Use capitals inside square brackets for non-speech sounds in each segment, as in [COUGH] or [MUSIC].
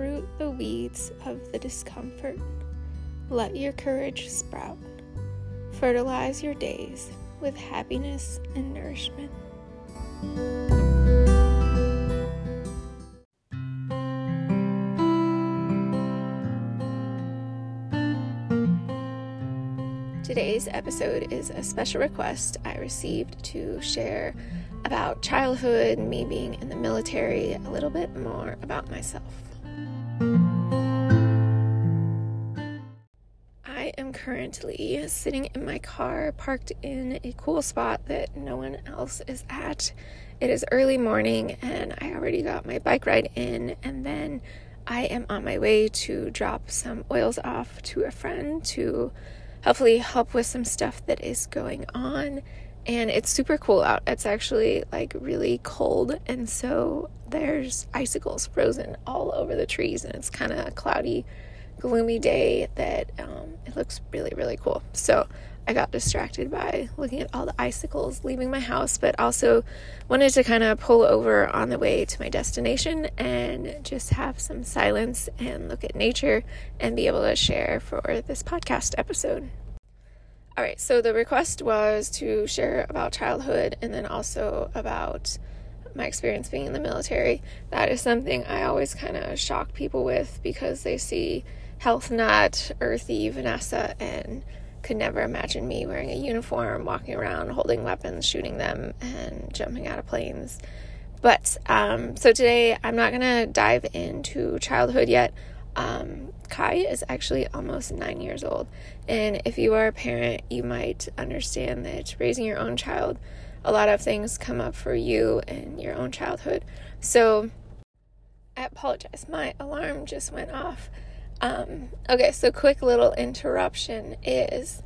uproot the weeds of the discomfort. Let your courage sprout. Fertilize your days with happiness and nourishment. Today's episode is a special request I received to share about childhood, me being in the military, a little bit more about myself. Currently sitting in my car, parked in a cool spot that no one else is at. It is early morning, and I already got my bike ride in, and then I am on my way to drop some oils off to a friend to hopefully help with some stuff that is going on. And it's super cool out. It's actually like really cold, and so there's icicles frozen all over the trees, and it's kind of cloudy, gloomy day that um, it looks really, really cool. So I got distracted by looking at all the icicles leaving my house, but also wanted to kind of pull over on the way to my destination and just have some silence and look at nature and be able to share for this podcast episode. All right, so the request was to share about childhood and then also about my experience being in the military. That is something I always kind of shock people with because they see health nut, earthy Vanessa, and could never imagine me wearing a uniform, walking around, holding weapons, shooting them, and jumping out of planes. But um, so today I'm not to dive into childhood yet. Um, Kai is actually almost nine years old. And if you are a parent, you might understand that raising your own child, a lot of things come up for you in your own childhood. So I apologize. My alarm just went off. Um, okay, so quick little interruption is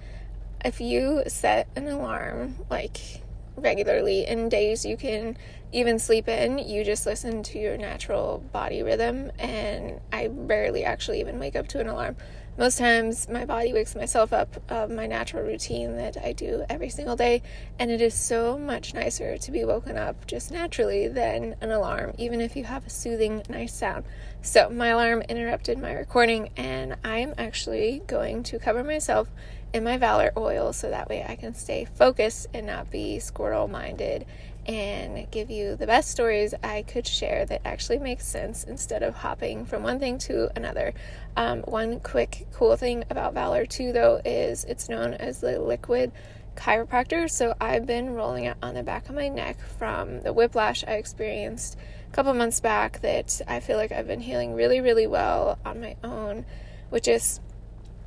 if you set an alarm like regularly in days you can even sleep in, you just listen to your natural body rhythm. And I rarely actually even wake up to an alarm. Most times, my body wakes myself up of my natural routine that I do every single day, and it is so much nicer to be woken up just naturally than an alarm, even if you have a soothing, nice sound. So, my alarm interrupted my recording, and I'm actually going to cover myself in my Valor oil so that way I can stay focused and not be squirrel minded and give you the best stories I could share that actually makes sense instead of hopping from one thing to another. Um, one quick cool thing about Valor 2 though is it's known as the liquid chiropractor. So I've been rolling it on the back of my neck from the whiplash I experienced a couple months back that I feel like I've been healing really, really well on my own, which is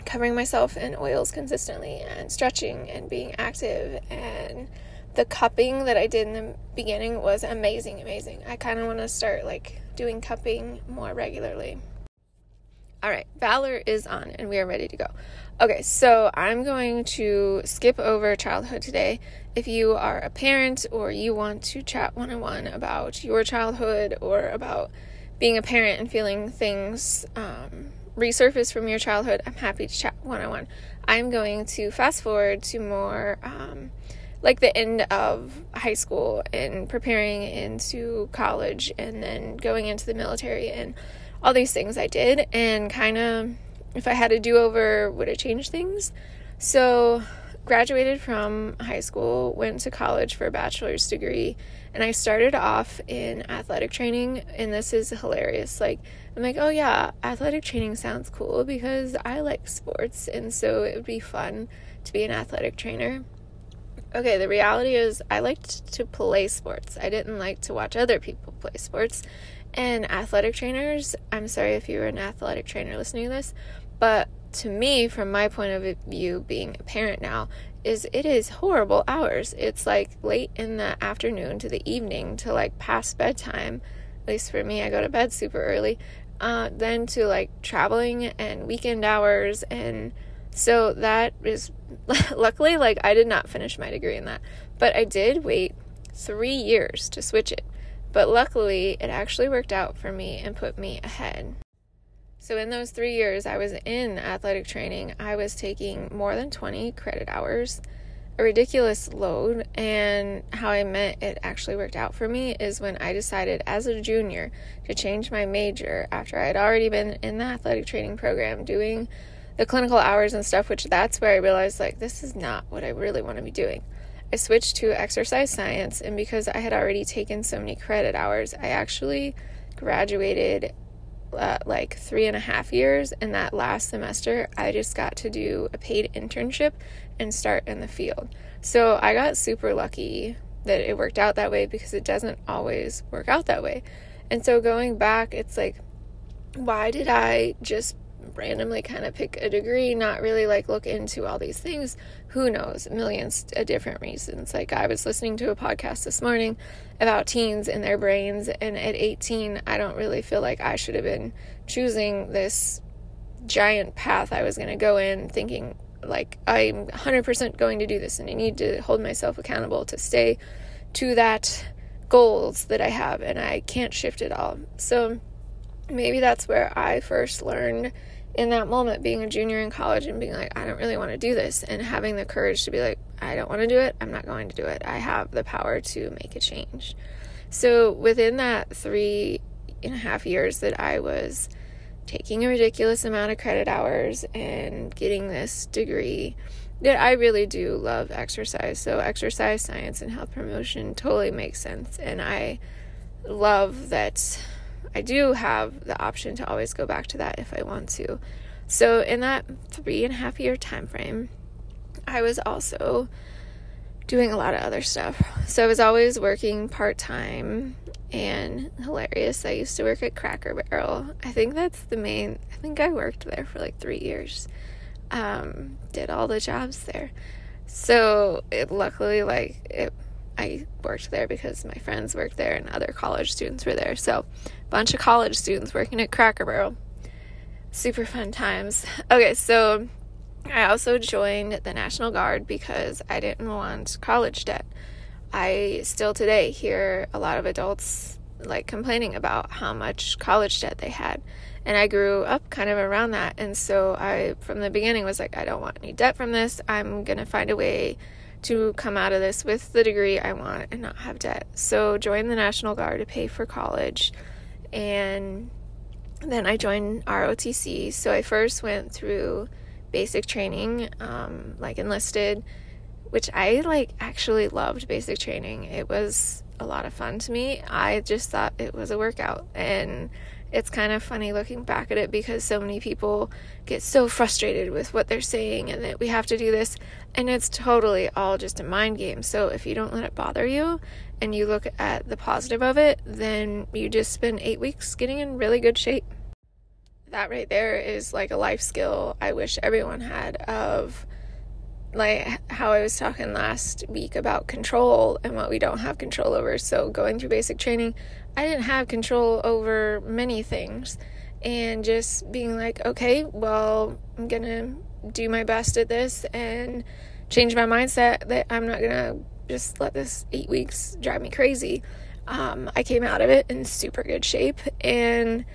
covering myself in oils consistently and stretching and being active and the cupping that I did in the beginning was amazing, amazing. I kind of want to start like doing cupping more regularly. All right, Valor is on and we are ready to go. Okay, so I'm going to skip over childhood today. If you are a parent or you want to chat one on one about your childhood or about being a parent and feeling things um, resurface from your childhood, I'm happy to chat one on one. I'm going to fast forward to more um, like the end of high school and preparing into college and then going into the military and all these things I did and kind of if I had a do-over would have changed things. So graduated from high school, went to college for a bachelor's degree, and I started off in athletic training and this is hilarious. Like I'm like, "Oh yeah, athletic training sounds cool because I like sports and so it would be fun to be an athletic trainer." Okay, the reality is I liked to play sports. I didn't like to watch other people play sports. And athletic trainers, I'm sorry if you're an athletic trainer listening to this, but to me, from my point of view, being a parent now, is it is horrible hours. It's like late in the afternoon to the evening to like past bedtime. At least for me, I go to bed super early. Uh, then to like traveling and weekend hours and so that is [LAUGHS] luckily like I did not finish my degree in that, but I did wait 3 years to switch it. But luckily, it actually worked out for me and put me ahead. So, in those three years I was in athletic training, I was taking more than 20 credit hours. a ridiculous load. And how I meant it actually worked out for me is when I decided as a junior to change my major after I had already been in the athletic training program doing the clinical hours and stuff, which that's where I realized like this is not what I really want to be doing. I switched to exercise science, and because I had already taken so many credit hours, I actually graduated uh, like three and a half years. And that last semester, I just got to do a paid internship and start in the field. So I got super lucky that it worked out that way because it doesn't always work out that way. And so going back, it's like, why did I just randomly kind of pick a degree, not really like look into all these things? Who knows? Millions of different reasons. Like I was listening to a podcast this morning about teens and their brains, and at 18, I don't really feel like I should have been choosing this giant path I was going to go in thinking like I'm 100% going to do this and I need to hold myself accountable to stay to that goals that I have and I can't shift it all. So maybe that's where I first learned in that moment being a junior in college and being like I don't really want to do this and having the courage to be like I don't want to do it. I'm not going to do it. I have the power to make a change. So within that three and a half years that I was taking a ridiculous amount of credit hours and getting this degree that I really do love exercise. So, exercise science and health promotion totally makes sense. And I love that I do have the option to always go back to that if I want to. So, in that three and a half year time frame, I was also doing a lot of other stuff. So, I was always working part time and hilarious. I used to work at Cracker Barrel. I think that's the main, I think I worked there for like three years. Um, did all the jobs there. So it luckily, like, it, I worked there because my friends worked there and other college students were there. So, a bunch of college students working at Cracker Barrel. Super fun times. Okay, so I also joined the National Guard because I didn't want college debt. I still today hear a lot of adults like complaining about how much college debt they had. And I grew up kind of around that. And so I, from the beginning, was like, I don't want any debt from this. I'm going to find a way to come out of this with the degree I want and not have debt. So join the National Guard to pay for college. And then I joined ROTC. So I first went through basic training, um, like enlisted which I like actually loved basic training. It was a lot of fun to me. I just thought it was a workout and it's kind of funny looking back at it because so many people get so frustrated with what they're saying and that we have to do this and it's totally all just a mind game. So if you don't let it bother you and you look at the positive of it, then you just spend 8 weeks getting in really good shape. That right there is like a life skill I wish everyone had of like how I was talking last week about control and what we don't have control over. So, going through basic training, I didn't have control over many things. And just being like, okay, well, I'm gonna do my best at this and change my mindset that I'm not gonna just let this eight weeks drive me crazy. Um, I came out of it in super good shape and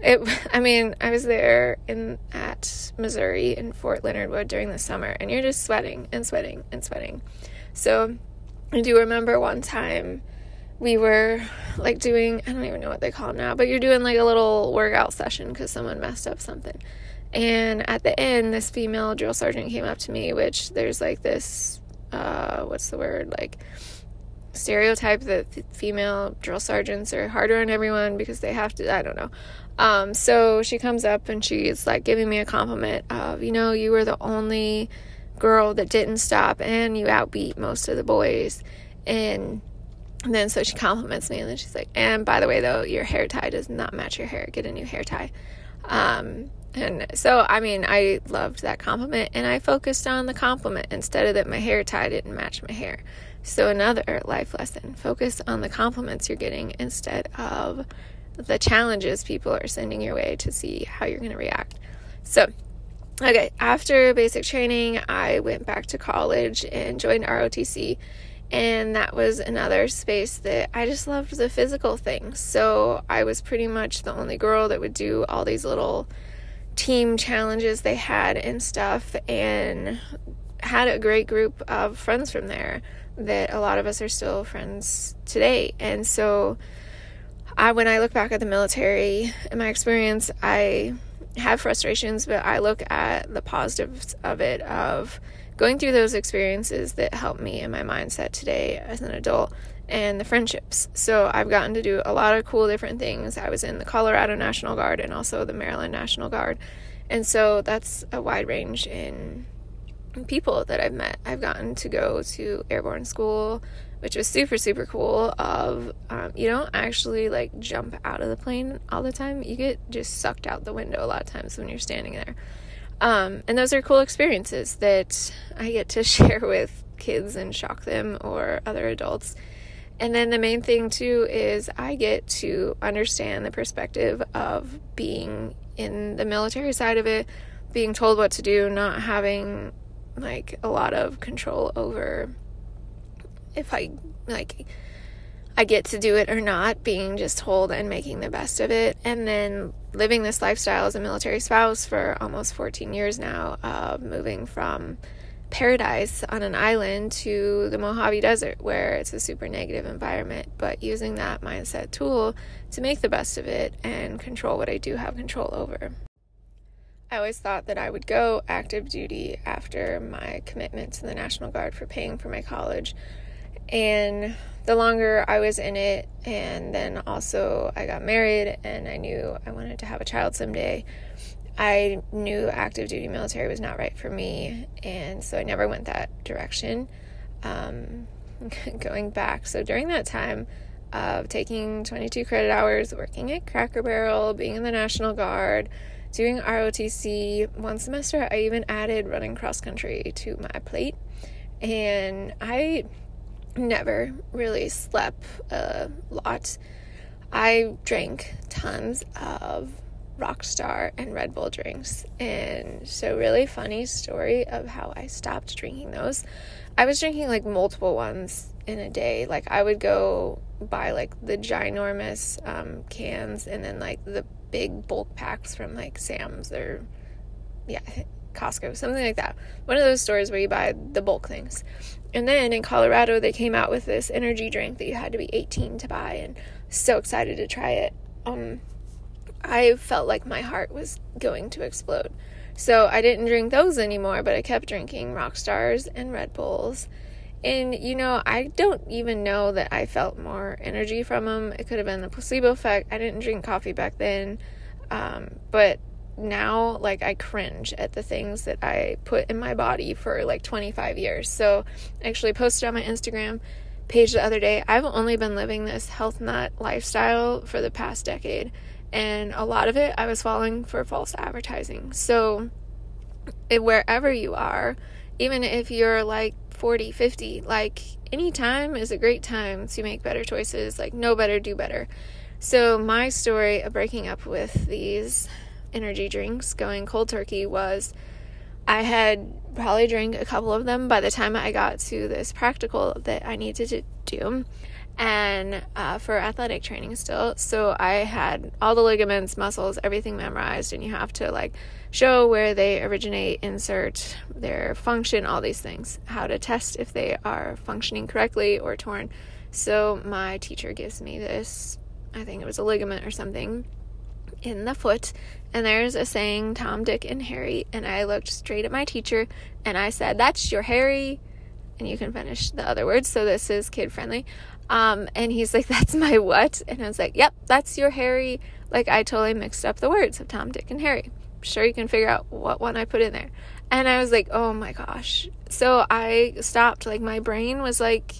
it, [LAUGHS] I mean, I was there in at Missouri in Fort Leonard Wood during the summer, and you're just sweating and sweating and sweating. So I do remember one time we were like doing I don't even know what they call them now, but you're doing like a little workout session because someone messed up something. And at the end, this female drill sergeant came up to me, which there's like this uh, what's the word like stereotype that female drill sergeants are harder on everyone because they have to I don't know. Um, so she comes up and she's like giving me a compliment of, you know, you were the only girl that didn't stop and you outbeat most of the boys. And then so she compliments me and then she's like, and by the way, though, your hair tie does not match your hair. Get a new hair tie. Um, and so, I mean, I loved that compliment and I focused on the compliment instead of that my hair tie didn't match my hair. So, another life lesson focus on the compliments you're getting instead of the challenges people are sending your way to see how you're going to react. So, okay, after basic training, I went back to college and joined ROTC. And that was another space that I just loved the physical things. So I was pretty much the only girl that would do all these little team challenges they had and stuff. And had a great group of friends from there that a lot of us are still friends today. And so I when I look back at the military in my experience, I have frustrations, but I look at the positives of it of going through those experiences that helped me in my mindset today as an adult and the friendships. So I've gotten to do a lot of cool different things. I was in the Colorado National Guard and also the Maryland National Guard. And so that's a wide range in people that I've met. I've gotten to go to airborne school, which was super super cool. Of um, you don't actually like jump out of the plane all the time. You get just sucked out the window a lot of times when you're standing there. Um, and those are cool experiences that I get to [LAUGHS] share with kids and shock them or other adults. And then the main thing too is I get to understand the perspective of being in the military side of it, being told what to do, not having like a lot of control over if I like I get to do it or not, being just told and making the best of it. And then living this lifestyle as a military spouse for almost 14 years now, of moving from paradise on an island to the Mojave Desert, where it's a super negative environment, but using that mindset tool to make the best of it and control what I do have control over. I always thought that I would go active duty after my commitment to the National Guard for paying for my college. And the longer I was in it, and then also I got married and I knew I wanted to have a child someday, I knew active duty military was not right for me. And so I never went that direction. Um, [LAUGHS] going back, so during that time, of taking 22 credit hours, working at Cracker Barrel, being in the National Guard, doing ROTC. One semester, I even added running cross country to my plate. And I never really slept a lot. I drank tons of Rockstar and Red Bull drinks. And so, really funny story of how I stopped drinking those. I was drinking like multiple ones in a day. Like, I would go buy like the ginormous um, cans and then like the big bulk packs from like Sam's or yeah, Costco, something like that. One of those stores where you buy the bulk things. And then in Colorado, they came out with this energy drink that you had to be 18 to buy, and so excited to try it. Um, I felt like my heart was going to explode. So I didn't drink those anymore, but I kept drinking Rock Stars and Red Bulls. And you know, I don't even know that I felt more energy from them. It could have been the placebo effect. I didn't drink coffee back then. Um, but now, like, I cringe at the things that I put in my body for like 25 years. So, I actually posted on my Instagram page the other day. I've only been living this health nut lifestyle for the past decade. And a lot of it I was falling for false advertising. So, it, wherever you are, even if you're like 40, 50. Like, any time is a great time to make better choices. Like, know better, do better. So, my story of breaking up with these energy drinks, going cold turkey, was I had probably drank a couple of them by the time I got to this practical that I needed to do and uh, for athletic training still. So I had all the ligaments, muscles, everything memorized, and you have to like show where they originate, insert their function, all these things, how to test if they are functioning correctly or torn. So my teacher gives me this, I think it was a ligament or something in the foot, and there's a saying Tom, Dick, and Harry. And I looked straight at my teacher and I said, That's your Harry. And you can finish the other words. So this is kid friendly. Um, and he's like, [LAUGHS] That's my what? And I was like, Yep, that's your Harry. Like, I totally mixed up the words of Tom, Dick, and Harry. I'm sure you can figure out what one I put in there. And I was like, Oh my gosh. So I stopped. Like, my brain was like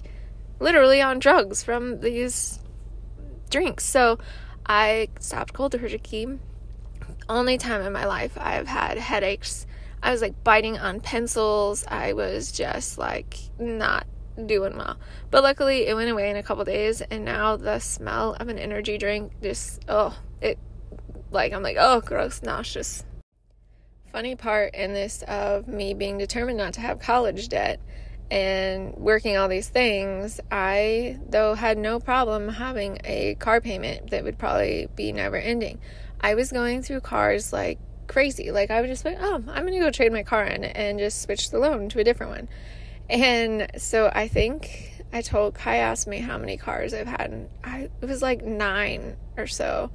literally on drugs from these drinks. So I stopped cold turkey. Only time in my life I've had headaches. I was like biting on pencils. I was just like not doing well. But luckily, it went away in a couple days, and now the smell of an energy drink just oh, it like I'm like oh, gross, nauseous. Funny part in this of me being determined not to have college debt and working all these things, I though had no problem having a car payment that would probably be never ending. I was going through cars like crazy. Like I would just like, oh, I'm gonna go trade my car in and just switch the loan to a different one. And so I think I told Kai asked me how many cars I've had and I it was like nine or so.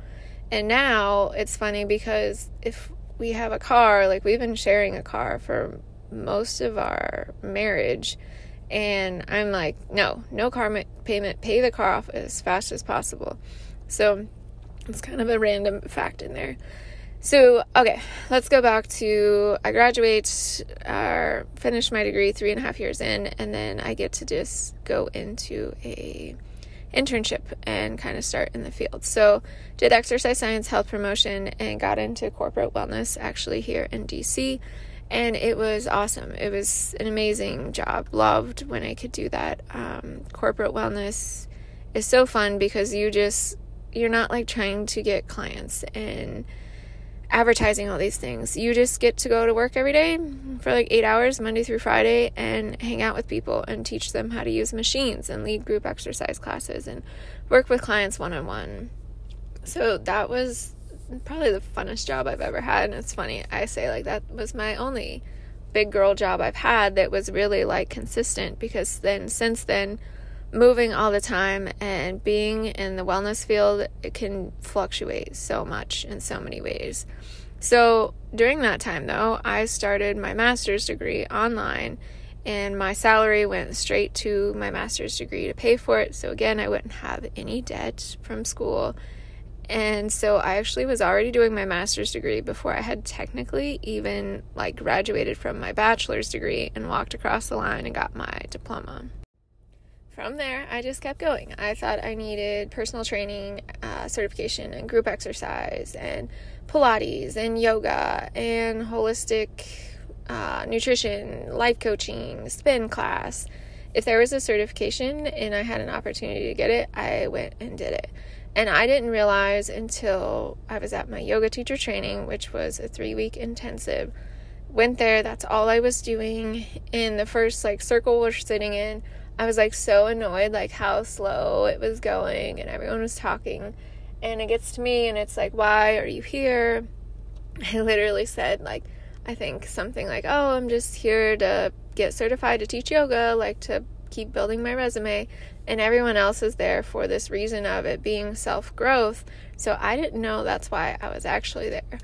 And now it's funny because if we have a car, like we've been sharing a car for most of our marriage and I'm like, no, no car payment, pay the car off as fast as possible. So it's kind of a random fact in there. So, okay, let's go back to I graduate uh, finish my degree three and a half years in, and then I get to just go into a internship and kind of start in the field. So, did exercise science, health promotion, and got into corporate wellness actually here in DC. And it was awesome. It was an amazing job. Loved when I could do that. Um, corporate wellness is so fun because you just you're not like trying to get clients and advertising all these things. You just get to go to work every day for like eight hours, Monday through Friday, and hang out with people and teach them how to use machines and lead group exercise classes and work with clients one on one. So that was probably the funnest job I've ever had. And it's funny, I say like that was my only big girl job I've had that was really like consistent because then since then, moving all the time and being in the wellness field, it can fluctuate so much in so many ways. So during that time, though, I started my master's degree online, and my salary went straight to my master's degree to pay for it. So again, I wouldn't have any debt from school. And so I actually was already doing my master's degree before I had technically even like graduated from my bachelor's degree and walked across the line and got my diploma from there, I just kept going. I thought I needed personal training, uh, certification, and group exercise, and Pilates, and yoga, and holistic uh, nutrition, life coaching, spin class. If there was a certification and I had an opportunity to get it, I went and did it. And I didn't realize until I was at my yoga teacher training, which was a three week intensive. Went there, that's all I was doing. In the first like circle we're sitting in, I was like so annoyed, like how slow it was going and everyone was talking. And it gets to me and it's like, why are you here? [LAUGHS] I literally said, like, I think something like, oh, I'm just here to get certified to teach yoga, like to keep building my resume. And everyone else is there for this reason of it being self growth. So I didn't know that's why I was actually there.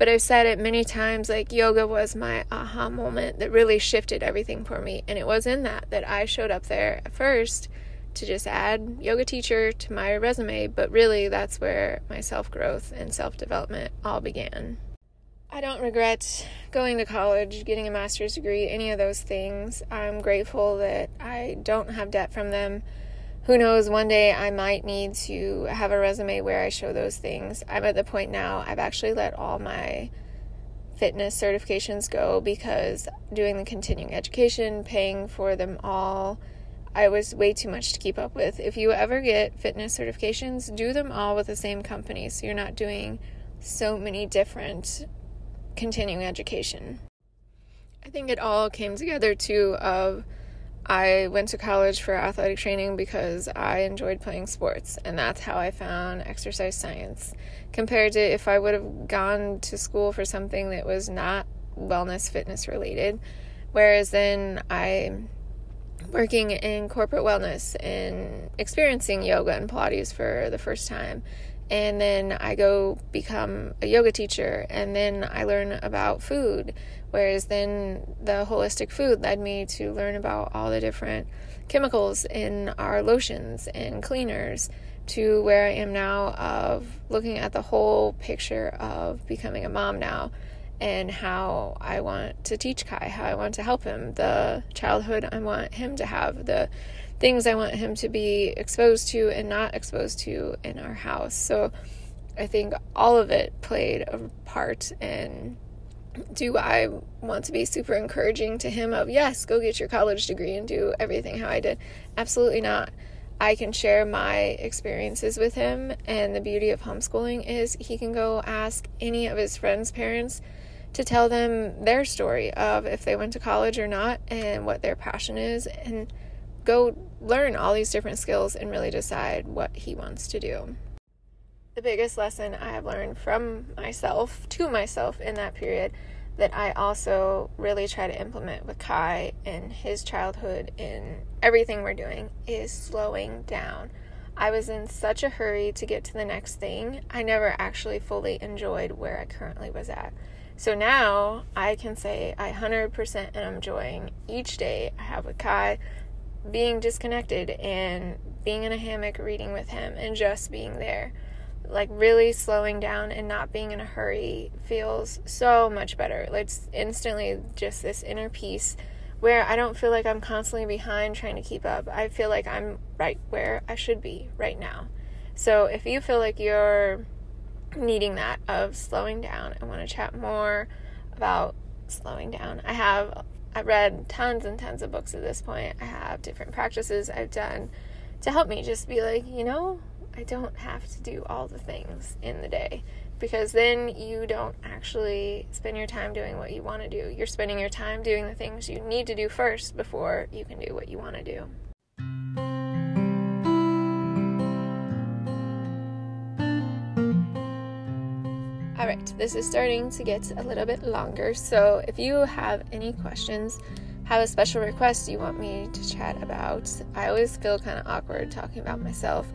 But I've said it many times like yoga was my aha moment that really shifted everything for me. And it was in that that I showed up there at first to just add yoga teacher to my resume, but really that's where my self growth and self development all began. I don't regret going to college, getting a master's degree, any of those things. I'm grateful that I don't have debt from them who knows, one day I might need to have a resume where I show those things. I'm at the point now, I've actually let all my fitness certifications go because doing the continuing education, paying for them all, I was way too much to keep up with. If you ever get fitness certifications, do them all with the same company so you're not doing so many different continuing education. I think it all came together too of I went to college for athletic training because I enjoyed playing sports, and that's how I found exercise science. Compared to if I would have gone to school for something that was not wellness, fitness related. Whereas then I'm working in corporate wellness and experiencing yoga and Pilates for the first time. And then I go become a yoga teacher, and then I learn about food Whereas then the holistic food led me to learn about all the different chemicals in our lotions and cleaners to where I am now of looking at the whole picture of becoming a mom now and how I want to teach Kai, how I want to help him, the childhood I want him to have, the things I want him to be exposed to and not exposed to in our house. So I think all of it played a part in do I want to be super encouraging to him of yes, go get your college degree and do everything how I did? Absolutely not. I can share my experiences with him and the beauty of homeschooling is he can go ask any of his friends' parents to tell them their story of if they went to college or not and what their passion is and go learn all these different skills and really decide what he wants to do the biggest lesson I have learned from myself to myself in that period that I also really try to implement with Kai in his childhood in everything we're doing is slowing down. I was in such a hurry to get to the next thing, I never actually fully enjoyed where I currently was at. So now I can say I 100% am enjoying each day I have with Kai, being disconnected and being in a hammock reading with him and just being there like really slowing down and not being in a hurry feels so much better. It's instantly just this inner peace where I don't feel like I'm constantly behind trying to keep up. I feel like I'm right where I should be right now. So if you feel like you're needing that of slowing down and want to chat more about slowing down, I have I read tons and tons of books at this point. I have different practices I've done to help me just be like, you know, I don't have to do all the things in the day because then you don't actually spend your time doing what you want to do. You're spending your time doing the things you need to do first before you can do what you want to do. All right, this is starting to get a little bit longer. So if you have any questions, have a special request you want me to chat about, I always feel kind of awkward talking about myself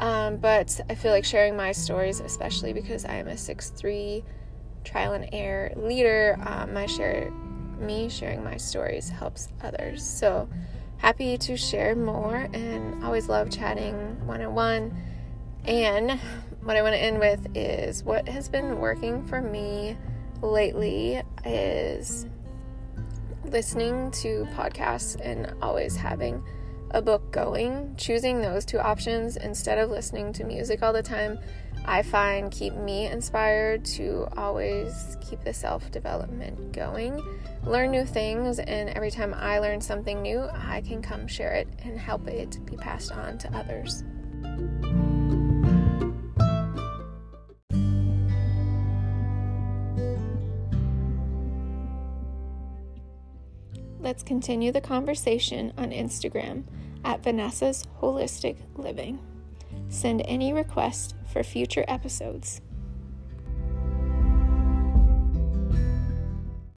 um, but I feel like sharing my stories, especially because I am a six-three trial and error leader, um, my share, me sharing my stories helps others. So happy to share more and always love chatting one on one. And what I want to end with is what has been working for me lately is listening to podcasts and always having a book going, choosing those two options instead of listening to music all the time, I find keep me inspired to always keep the self development going, learn new things, and every time I learn something new, I can come share it and help it be passed on to others. Let's continue the conversation on Instagram at Vanessa's Holistic Living. Send any requests for future episodes.